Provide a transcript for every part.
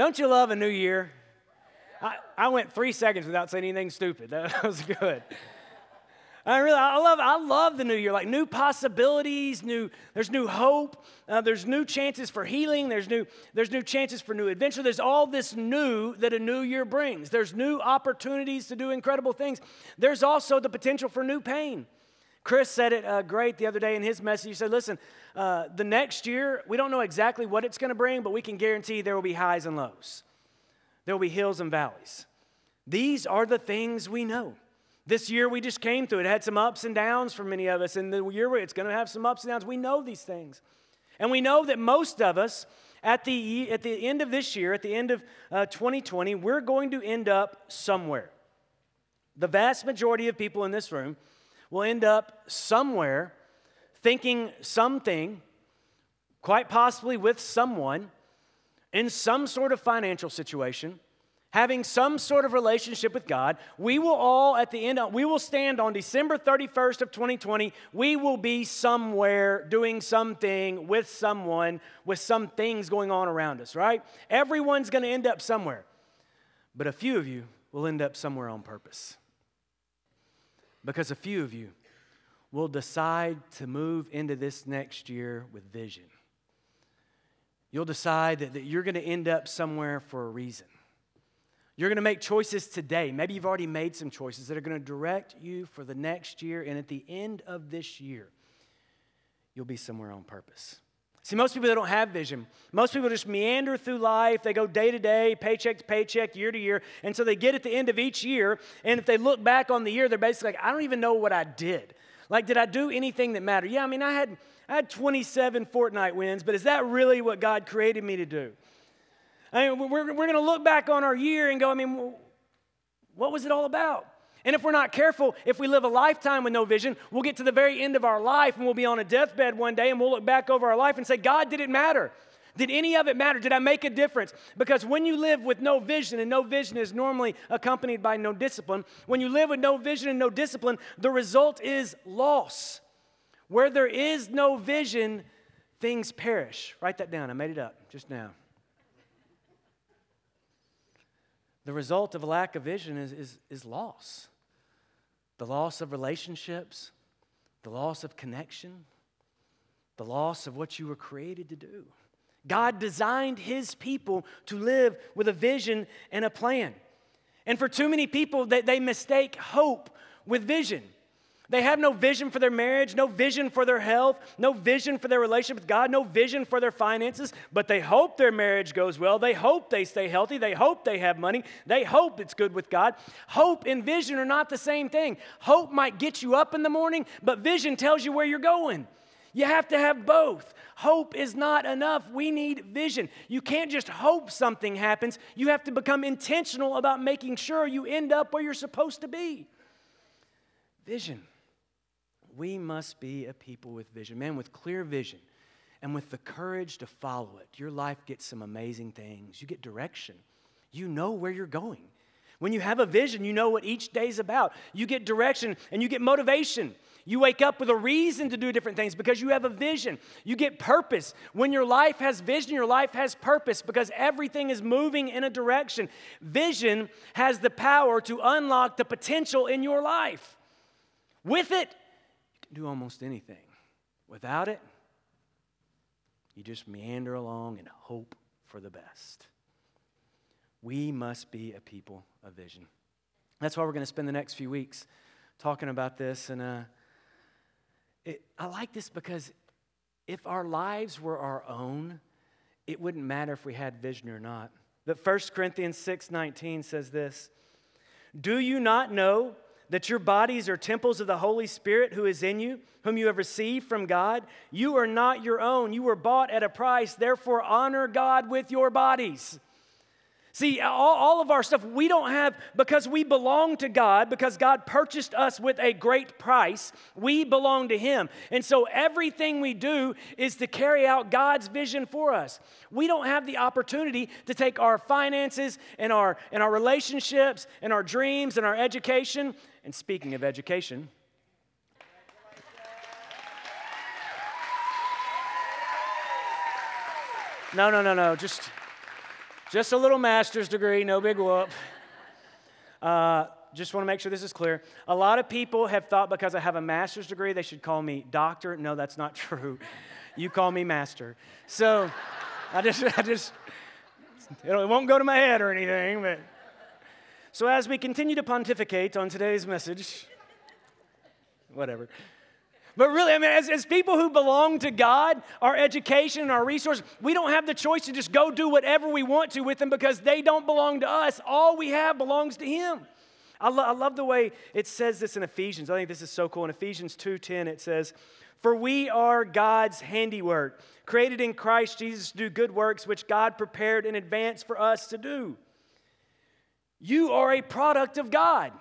Don't you love a new year? I, I went three seconds without saying anything stupid. That was good. I really, I love, I love the new year. Like new possibilities, new. There's new hope. Uh, there's new chances for healing. There's new, there's new chances for new adventure. There's all this new that a new year brings. There's new opportunities to do incredible things. There's also the potential for new pain. Chris said it uh, great the other day in his message. He said, "Listen, uh, the next year we don't know exactly what it's going to bring, but we can guarantee there will be highs and lows. There will be hills and valleys. These are the things we know." This year we just came through, it had some ups and downs for many of us. And the year it's going to have some ups and downs. We know these things. And we know that most of us, at the, at the end of this year, at the end of uh, 2020, we're going to end up somewhere. The vast majority of people in this room will end up somewhere thinking something, quite possibly with someone, in some sort of financial situation having some sort of relationship with God, we will all at the end, we will stand on December 31st of 2020, we will be somewhere doing something with someone, with some things going on around us, right? Everyone's going to end up somewhere. But a few of you will end up somewhere on purpose. Because a few of you will decide to move into this next year with vision. You'll decide that, that you're going to end up somewhere for a reason. You're going to make choices today. Maybe you've already made some choices that are going to direct you for the next year. And at the end of this year, you'll be somewhere on purpose. See, most people they don't have vision. Most people just meander through life. They go day to day, paycheck to paycheck, year to year. And so they get at the end of each year, and if they look back on the year, they're basically like, I don't even know what I did. Like, did I do anything that mattered? Yeah, I mean, I had I had 27 Fortnite wins, but is that really what God created me to do? I mean, we're, we're going to look back on our year and go, I mean, what was it all about? And if we're not careful, if we live a lifetime with no vision, we'll get to the very end of our life and we'll be on a deathbed one day and we'll look back over our life and say, God, did it matter? Did any of it matter? Did I make a difference? Because when you live with no vision, and no vision is normally accompanied by no discipline, when you live with no vision and no discipline, the result is loss. Where there is no vision, things perish. Write that down. I made it up just now. The result of a lack of vision is, is, is loss the loss of relationships, the loss of connection, the loss of what you were created to do. God designed His people to live with a vision and a plan. And for too many people, they, they mistake hope with vision. They have no vision for their marriage, no vision for their health, no vision for their relationship with God, no vision for their finances, but they hope their marriage goes well. They hope they stay healthy. They hope they have money. They hope it's good with God. Hope and vision are not the same thing. Hope might get you up in the morning, but vision tells you where you're going. You have to have both. Hope is not enough. We need vision. You can't just hope something happens. You have to become intentional about making sure you end up where you're supposed to be. Vision we must be a people with vision, man, with clear vision and with the courage to follow it. Your life gets some amazing things. You get direction, you know where you're going. When you have a vision, you know what each day's about. You get direction and you get motivation. You wake up with a reason to do different things because you have a vision. You get purpose. When your life has vision, your life has purpose because everything is moving in a direction. Vision has the power to unlock the potential in your life. With it, do almost anything. Without it, you just meander along and hope for the best. We must be a people of vision. That's why we're going to spend the next few weeks talking about this. And uh, it, I like this because if our lives were our own, it wouldn't matter if we had vision or not. But 1 Corinthians 6:19 says this, "Do you not know that your bodies are temples of the Holy Spirit who is in you, whom you have received from God. You are not your own. You were bought at a price. Therefore, honor God with your bodies. See, all, all, of our stuff we don't have because we belong to God, because God purchased us with a great price. We belong to Him. And so everything we do is to carry out God's vision for us. We don't have the opportunity to take our finances and our, and our relationships and our dreams and our education. And speaking of education, no, no, no, no, just Just a little master's degree, no big whoop. Uh, just want to make sure this is clear. A lot of people have thought because I have a master's degree, they should call me doctor. No, that's not true. You call me master. So I just, I just, it won't go to my head or anything, but. So as we continue to pontificate on today's message, whatever. But really, I mean, as, as people who belong to God, our education and our resources, we don't have the choice to just go do whatever we want to with them because they don't belong to us. All we have belongs to Him. I, lo- I love the way it says this in Ephesians. I think this is so cool. In Ephesians 2:10, it says, For we are God's handiwork, created in Christ Jesus to do good works which God prepared in advance for us to do. You are a product of God.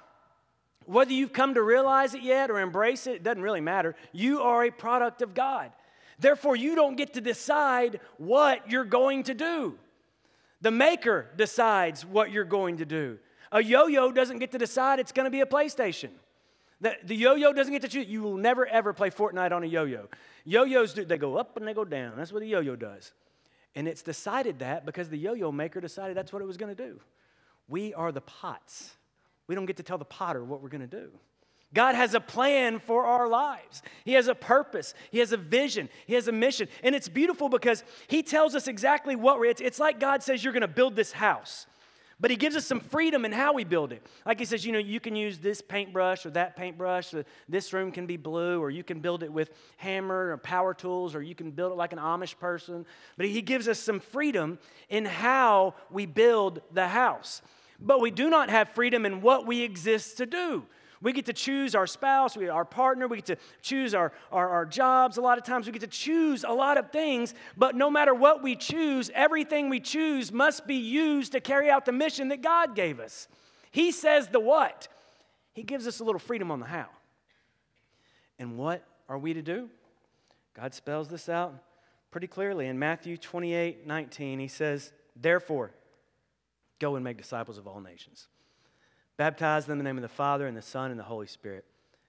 Whether you've come to realize it yet or embrace it, it doesn't really matter. You are a product of God. Therefore, you don't get to decide what you're going to do. The maker decides what you're going to do. A yo yo doesn't get to decide it's going to be a PlayStation. The, the yo yo doesn't get to choose. You will never, ever play Fortnite on a yo yo. Yo yos, do, they go up and they go down. That's what a yo yo does. And it's decided that because the yo yo maker decided that's what it was going to do. We are the pots. We don't get to tell the potter what we're going to do. God has a plan for our lives. He has a purpose. He has a vision. He has a mission. And it's beautiful because He tells us exactly what we're, it's, it's like God says, You're going to build this house. But He gives us some freedom in how we build it. Like He says, You know, you can use this paintbrush or that paintbrush. Or this room can be blue, or you can build it with hammer or power tools, or you can build it like an Amish person. But He gives us some freedom in how we build the house. But we do not have freedom in what we exist to do. We get to choose our spouse, we, our partner, we get to choose our, our, our, jobs. A lot of times we get to choose a lot of things, but no matter what we choose, everything we choose must be used to carry out the mission that God gave us. He says the what, He gives us a little freedom on the how. And what are we to do? God spells this out pretty clearly. In Matthew 28 19, He says, Therefore, Go and make disciples of all nations. Baptize them in the name of the Father, and the Son, and the Holy Spirit.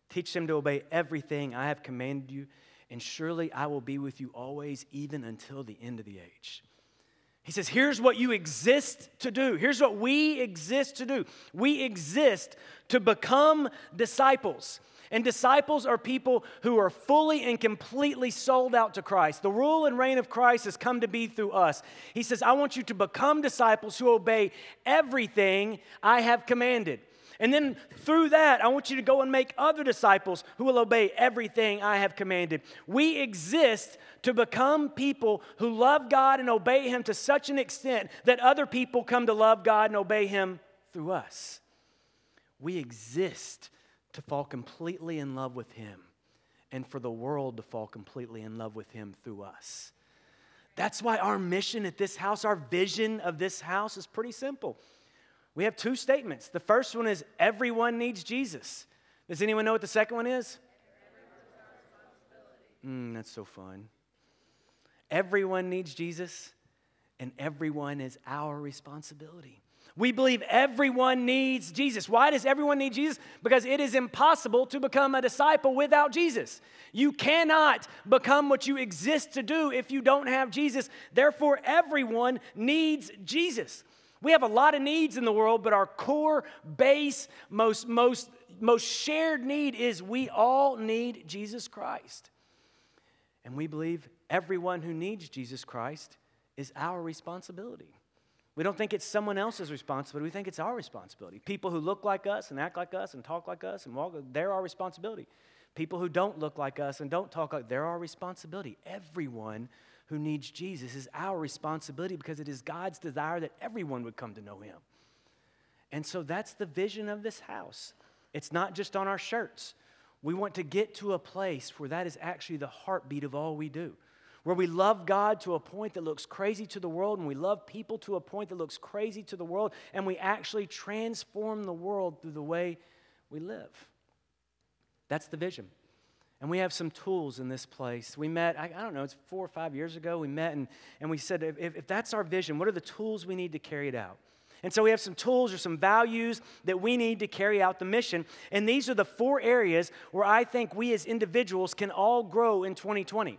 Teach them to obey everything I have commanded you, and surely I will be with you always, even until the end of the age. He says, Here's what you exist to do. Here's what we exist to do. We exist to become disciples. And disciples are people who are fully and completely sold out to Christ. The rule and reign of Christ has come to be through us. He says, I want you to become disciples who obey everything I have commanded. And then through that, I want you to go and make other disciples who will obey everything I have commanded. We exist to become people who love God and obey Him to such an extent that other people come to love God and obey Him through us. We exist to fall completely in love with Him and for the world to fall completely in love with Him through us. That's why our mission at this house, our vision of this house is pretty simple. We have two statements. The first one is everyone needs Jesus. Does anyone know what the second one is? Mm, that's so fun. Everyone needs Jesus, and everyone is our responsibility. We believe everyone needs Jesus. Why does everyone need Jesus? Because it is impossible to become a disciple without Jesus. You cannot become what you exist to do if you don't have Jesus. Therefore, everyone needs Jesus. We have a lot of needs in the world, but our core, base, most, most, most shared need is we all need Jesus Christ. And we believe everyone who needs Jesus Christ is our responsibility. We don't think it's someone else's responsibility. We think it's our responsibility. People who look like us and act like us and talk like us and walk, they're our responsibility. People who don't look like us and don't talk like, they're our responsibility. Everyone who needs Jesus is our responsibility because it is God's desire that everyone would come to know him. And so that's the vision of this house. It's not just on our shirts. We want to get to a place where that is actually the heartbeat of all we do where we love God to a point that looks crazy to the world, and we love people to a point that looks crazy to the world, and we actually transform the world through the way we live. That's the vision. And we have some tools in this place. We met, I, I don't know, it's four or five years ago, we met and, and we said, if, if that's our vision, what are the tools we need to carry it out? And so we have some tools or some values that we need to carry out the mission. And these are the four areas where I think we as individuals can all grow in 2020.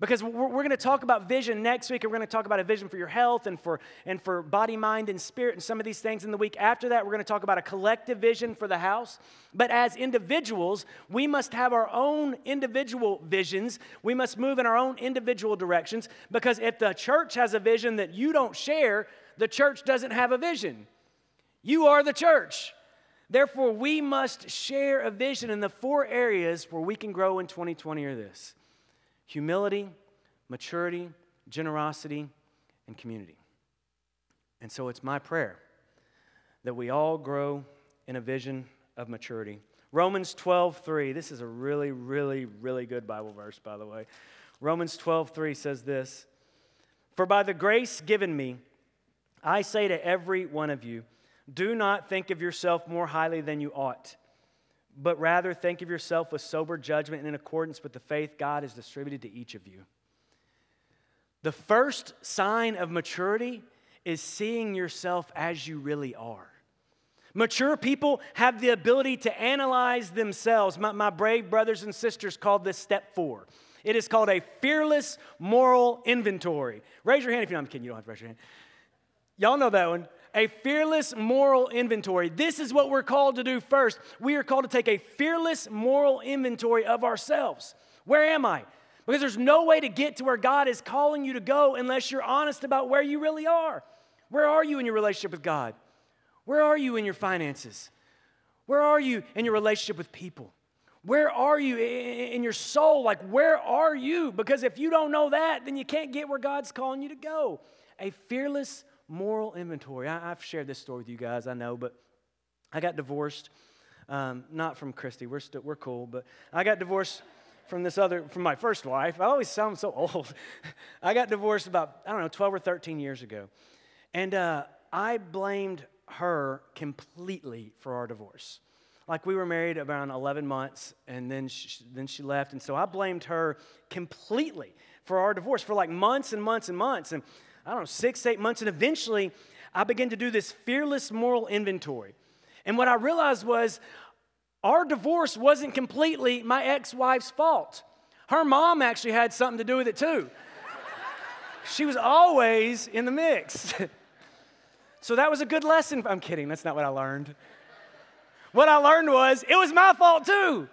Because we're, going to talk about vision next week, and we're going to talk about a vision for your health and for, and for body, mind, and spirit, and some of these things. In the week after that, we're going to talk about a collective vision for the house. But as individuals, we must have our own individual visions. We must move in our own individual directions. Because if the church has a vision that you don't share, the church doesn't have a vision. You are the church. Therefore, we must share a vision in the four areas where we can grow in 2020 are this humility, maturity, generosity, and community. And so it's my prayer that we all grow in a vision of maturity. Romans 12, 3. This is a really, really, really good Bible verse, by the way. Romans 12, 3 says this For by the grace given me, I say to every one of you, do not think of yourself more highly than you ought, but rather think of yourself with sober judgment and in accordance with the faith God has distributed to each of you. The first sign of maturity is seeing yourself as you really are. Mature people have the ability to analyze themselves. My, my, brave brothers and sisters called this step four. It is called a fearless moral inventory. Raise your hand if you know I'm kidding. You don't have to raise your hand. Y'all know that one a fearless moral inventory. This is what we're called to do first. We are called to take a fearless moral inventory of ourselves. Where am I? Because there's no way to get to where God is calling you to go unless you're honest about where you really are. Where are you in your relationship with God? Where are you in your finances? Where are you in your relationship with people? Where are you in your soul? Like, where are you? Because if you don't know that, then you can't get where God's calling you to go. A fearless moral inventory. I, have shared this story with you guys, I know, but I got divorced. Um, not from Christy, we're, still, we're cool, but I got divorced from this other, from my first wife. I always sound so old. I got divorced about, I don't know, 12 or 13 years ago. And uh, I blamed her completely for our divorce. Like we were married around 11 months and then she, then she left. And so I blamed her completely for our divorce for like months and months and months. And I don't know, six, eight months. And eventually, I began to do this fearless moral inventory. And what I realized was our divorce wasn't completely my ex wife's fault. Her mom actually had something to do with it too. she was always in the mix. so that was a good lesson. I'm kidding, that's not what I learned. What I learned was it was my fault too.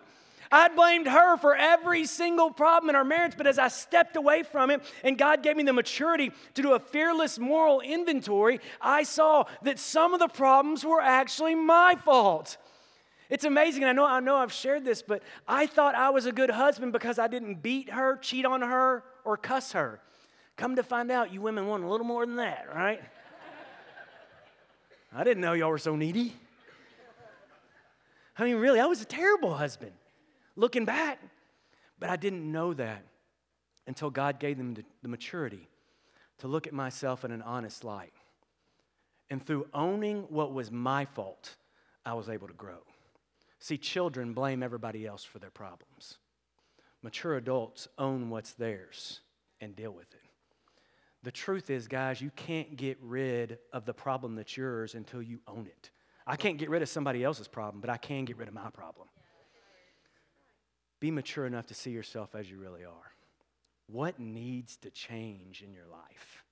I blamed her for every single problem in our marriage, but as I stepped away from it and God gave me the maturity to do a fearless moral inventory, I saw that some of the problems were actually my fault. It's amazing. I know, I know I've shared this, but I thought I was a good husband because I didn't beat her, cheat on her, or cuss her. Come to find out, you women want a little more than that, right? I didn't know y'all were so needy. I mean, really, I was a terrible husband looking back. But I didn't know that until God gave them the, maturity to look at myself in an honest light. And through owning what was my fault, I was able to grow. See, children blame everybody else for their problems. Mature adults own what's theirs and deal with it. The truth is, guys, you can't get rid of the problem that's yours until you own it. I can't get rid of somebody else's problem, but I can get rid of my problem. Be mature enough to see yourself as you really are. What needs to change in your life?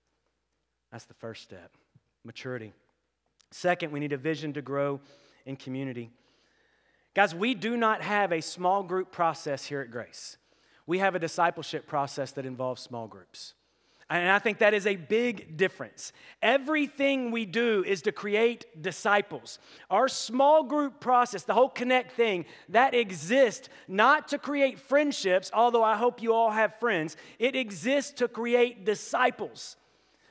That's the first step maturity. Second, we need a vision to grow in community. Guys, we do not have a small group process here at Grace. We have a discipleship process that involves small groups. And I think that is a big difference. Everything we do is to create disciples. Our small group process, the whole connect thing, that exists not to create friendships, although I hope you all have friends. It exists to create disciples.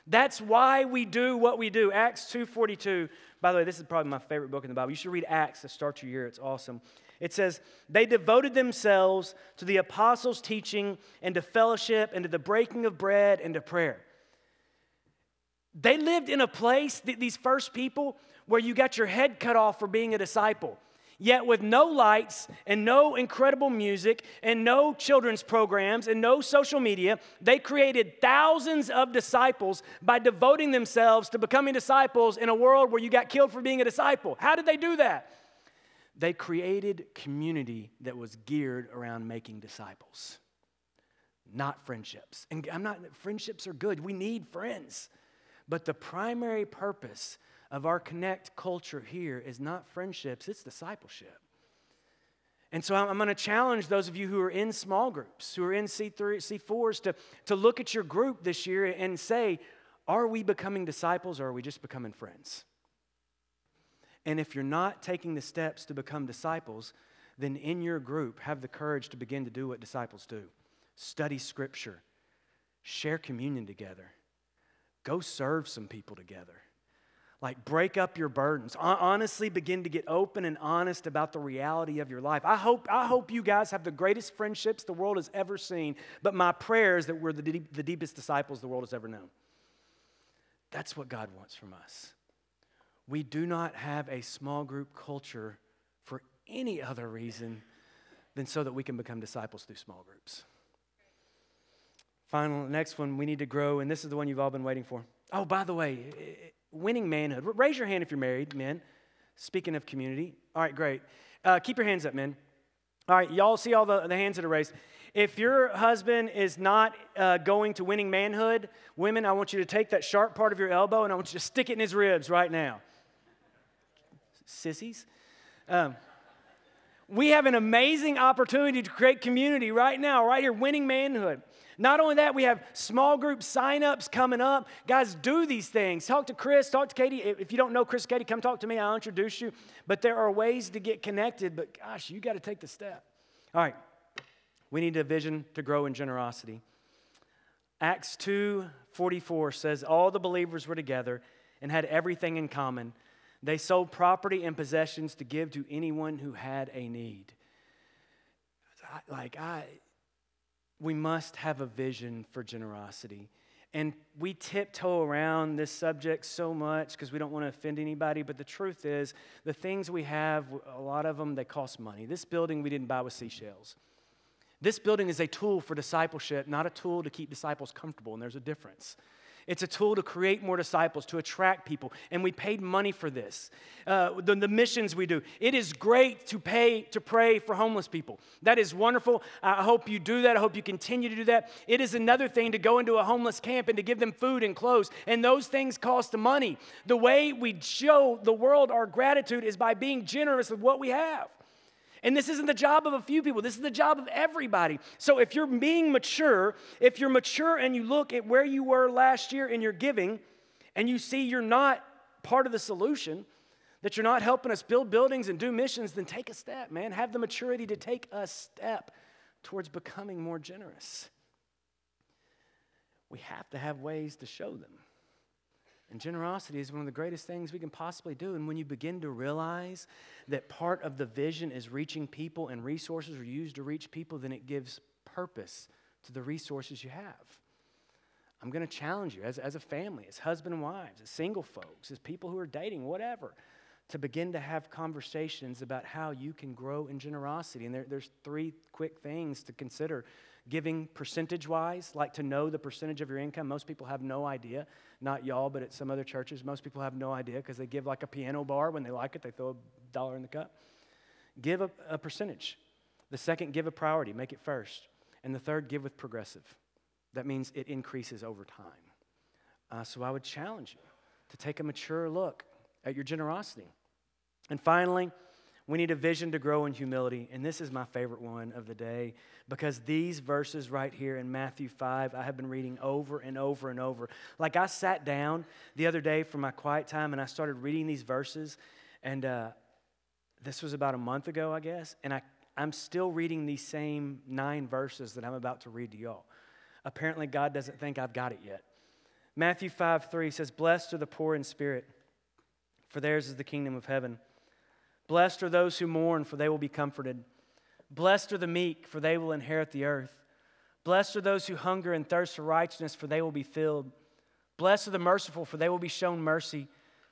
That's why we do what we do. Acts 2:42. By the way, this is probably my favorite book in the Bible. You should read Acts to start your year. It's awesome. It says, They devoted themselves to the apostles' teaching and to fellowship and to the breaking of bread and to prayer. They lived in a place, these first people, where you got your head cut off for being a disciple. Yet, with no lights and no incredible music and no children's programs and no social media, they created thousands of disciples by devoting themselves to becoming disciples in a world where you got killed for being a disciple. How did they do that? They created community that was geared around making disciples. not friendships. And I'm not, friendships are good. We need friends. But the primary purpose of our connect culture here is not friendships, it's discipleship. And so I'm going to challenge those of you who are in small groups, who are in C3, C4s, to, to look at your group this year and say, are we becoming disciples or are we just becoming friends? And if you're not taking the steps to become disciples, then in your group, have the courage to begin to do what disciples do study scripture, share communion together, go serve some people together. Like, break up your burdens. Honestly, begin to get open and honest about the reality of your life. I hope, I hope you guys have the greatest friendships the world has ever seen, but my prayer is that we're the, deep, the deepest disciples the world has ever known. That's what God wants from us. We do not have a small group culture for any other reason than so that we can become disciples through small groups. Final, next one, we need to grow, and this is the one you've all been waiting for. Oh, by the way, winning manhood. Raise your hand if you're married, men. Speaking of community. All right, great. Uh, keep your hands up, men. All right, y'all see all the, the hands that are raised. If your husband is not uh, going to winning manhood, women, I want you to take that sharp part of your elbow and I want you to stick it in his ribs right now. Sissies. Um, we have an amazing opportunity to create community right now, right here, winning manhood. Not only that, we have small group signups coming up. Guys, do these things. Talk to Chris, talk to Katie. If you don't know Chris, Katie, come talk to me. I'll introduce you. But there are ways to get connected, but gosh, you got to take the step. All right, we need a vision to grow in generosity. Acts 2 44 says, All the believers were together and had everything in common. They sold property and possessions to give to anyone who had a need. Like, I, we must have a vision for generosity. And we tiptoe around this subject so much because we don't want to offend anybody. But the truth is, the things we have, a lot of them, they cost money. This building we didn't buy with seashells. This building is a tool for discipleship, not a tool to keep disciples comfortable. And there's a difference. It's a tool to create more disciples, to attract people. And we paid money for this. Uh, the, the missions we do. It is great to pay to pray for homeless people. That is wonderful. I hope you do that. I hope you continue to do that. It is another thing to go into a homeless camp and to give them food and clothes. And those things cost money. The way we show the world our gratitude is by being generous with what we have. And this isn't the job of a few people, this is the job of everybody. So if you're being mature, if you're mature and you look at where you were last year in your giving, and you see you're not part of the solution, that you're not helping us build buildings and do missions, then take a step, man. Have the maturity to take a step towards becoming more generous. We have to have ways to show them. And generosity is one of the greatest things we can possibly do. And when you begin to realize that part of the vision is reaching people and resources are used to reach people, then it gives purpose to the resources you have. I'm going to challenge you as, as a family, as husband and wives, as single folks, as people who are dating, whatever, to begin to have conversations about how you can grow in generosity. And there, there's three quick things to consider giving percentage wise, like to know the percentage of your income. Most people have no idea. Not y'all, but at some other churches, most people have no idea because they give like a piano bar. When they like it, they throw a dollar in the cup. Give a, a percentage. The second, give a priority, make it first. And the third, give with progressive. That means it increases over time. Uh, so I would challenge you to take a mature look at your generosity. And finally, we need a vision to grow in humility. And this is my favorite one of the day because these verses right here in Matthew 5, I have been reading over and over and over. Like I sat down the other day for my quiet time and I started reading these verses. And uh, this was about a month ago, I guess. And I, I'm still reading these same nine verses that I'm about to read to y'all. Apparently, God doesn't think I've got it yet. Matthew 5 3 says, Blessed are the poor in spirit, for theirs is the kingdom of heaven. Blessed are those who mourn, for they will be comforted. Blessed are the meek, for they will inherit the earth. Blessed are those who hunger and thirst for righteousness, for they will be filled. Blessed are the merciful, for they will be shown mercy.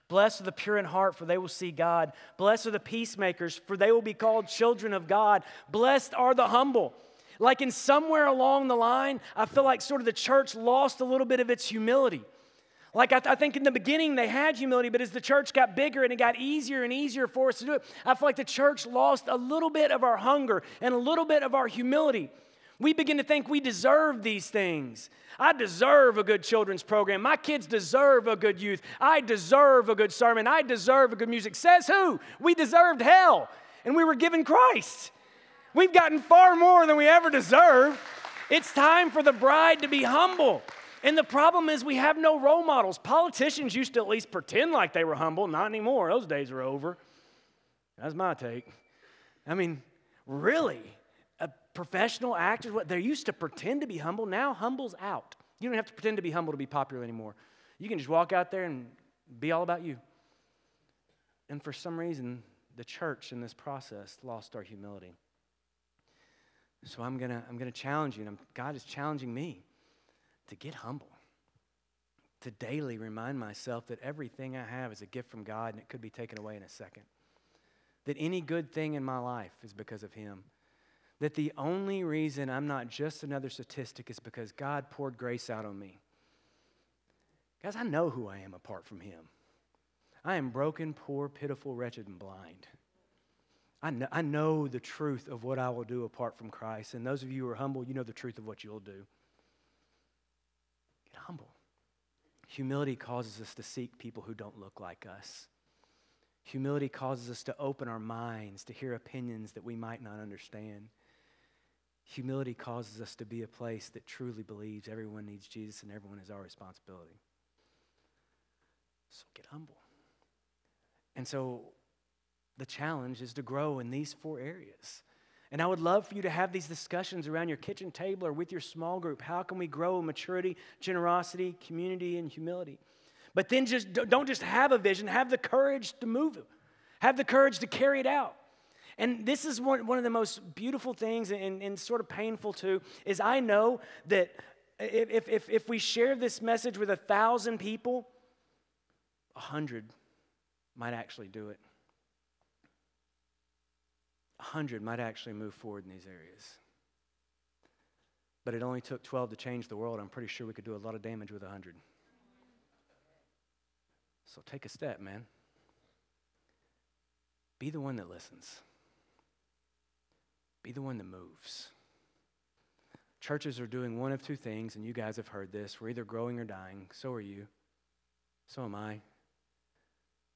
Blessed are the pure in heart, for they will see God. Blessed are the peacemakers, for they will be called children of God. Blessed are the humble. Like in somewhere along the line, I feel like sort of the church lost a little bit of its humility. Like, I, th- I, think in the beginning they had humility, but as the church got bigger and it got easier and easier for us to do it, I feel like the church lost a little bit of our hunger and a little bit of our humility. We begin to think we deserve these things. I deserve a good children's program. My kids deserve a good youth. I deserve a good sermon. I deserve a good music. Says who? We deserved hell, and we were given Christ. We've gotten far more than we ever deserve. It's time for the bride to be humble. And the problem is, we have no role models. Politicians used to at least pretend like they were humble. Not anymore. Those days are over. That's my take. I mean, really? A professional actors, what they used to pretend to be humble, now humble's out. You don't have to pretend to be humble to be popular anymore. You can just walk out there and be all about you. And for some reason, the church in this process lost our humility. So I'm gonna I'm gonna challenge you, and I'm, God is challenging me to get humble, to daily remind myself that everything I have is a gift from God, and it could be taken away in a second. That any good thing in my life is because of Him. That the only reason I'm not just another statistic is because God poured grace out on me. Guys, I know who I am apart from Him. I am broken, poor, pitiful, wretched, and blind. I know, I know the truth of what I will do apart from Christ. And those of you who are humble, you know the truth of what you'll do. Humble. Humility causes us to seek people who don't look like us. Humility causes us to open our minds to hear opinions that we might not understand. Humility causes us to be a place that truly believes everyone needs Jesus and everyone is our responsibility. So get humble. And so the challenge is to grow in these four areas. And I would love for you to have these discussions around your kitchen table or with your small group. How can we grow in maturity, generosity, community, and humility? But then just don't just have a vision, have the courage to move it, have the courage to carry it out. And this is one, one of the most beautiful things and, and sort of painful too, is I know that if, if, if we share this message with a thousand people, a hundred might actually do it. 100 might actually move forward in these areas. But it only took 12 to change the world. I'm pretty sure we could do a lot of damage with 100. So take a step, man. Be the one that listens, be the one that moves. Churches are doing one of two things, and you guys have heard this. We're either growing or dying. So are you. So am I.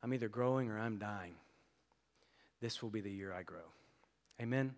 I'm either growing or I'm dying. This will be the year I grow. Amen.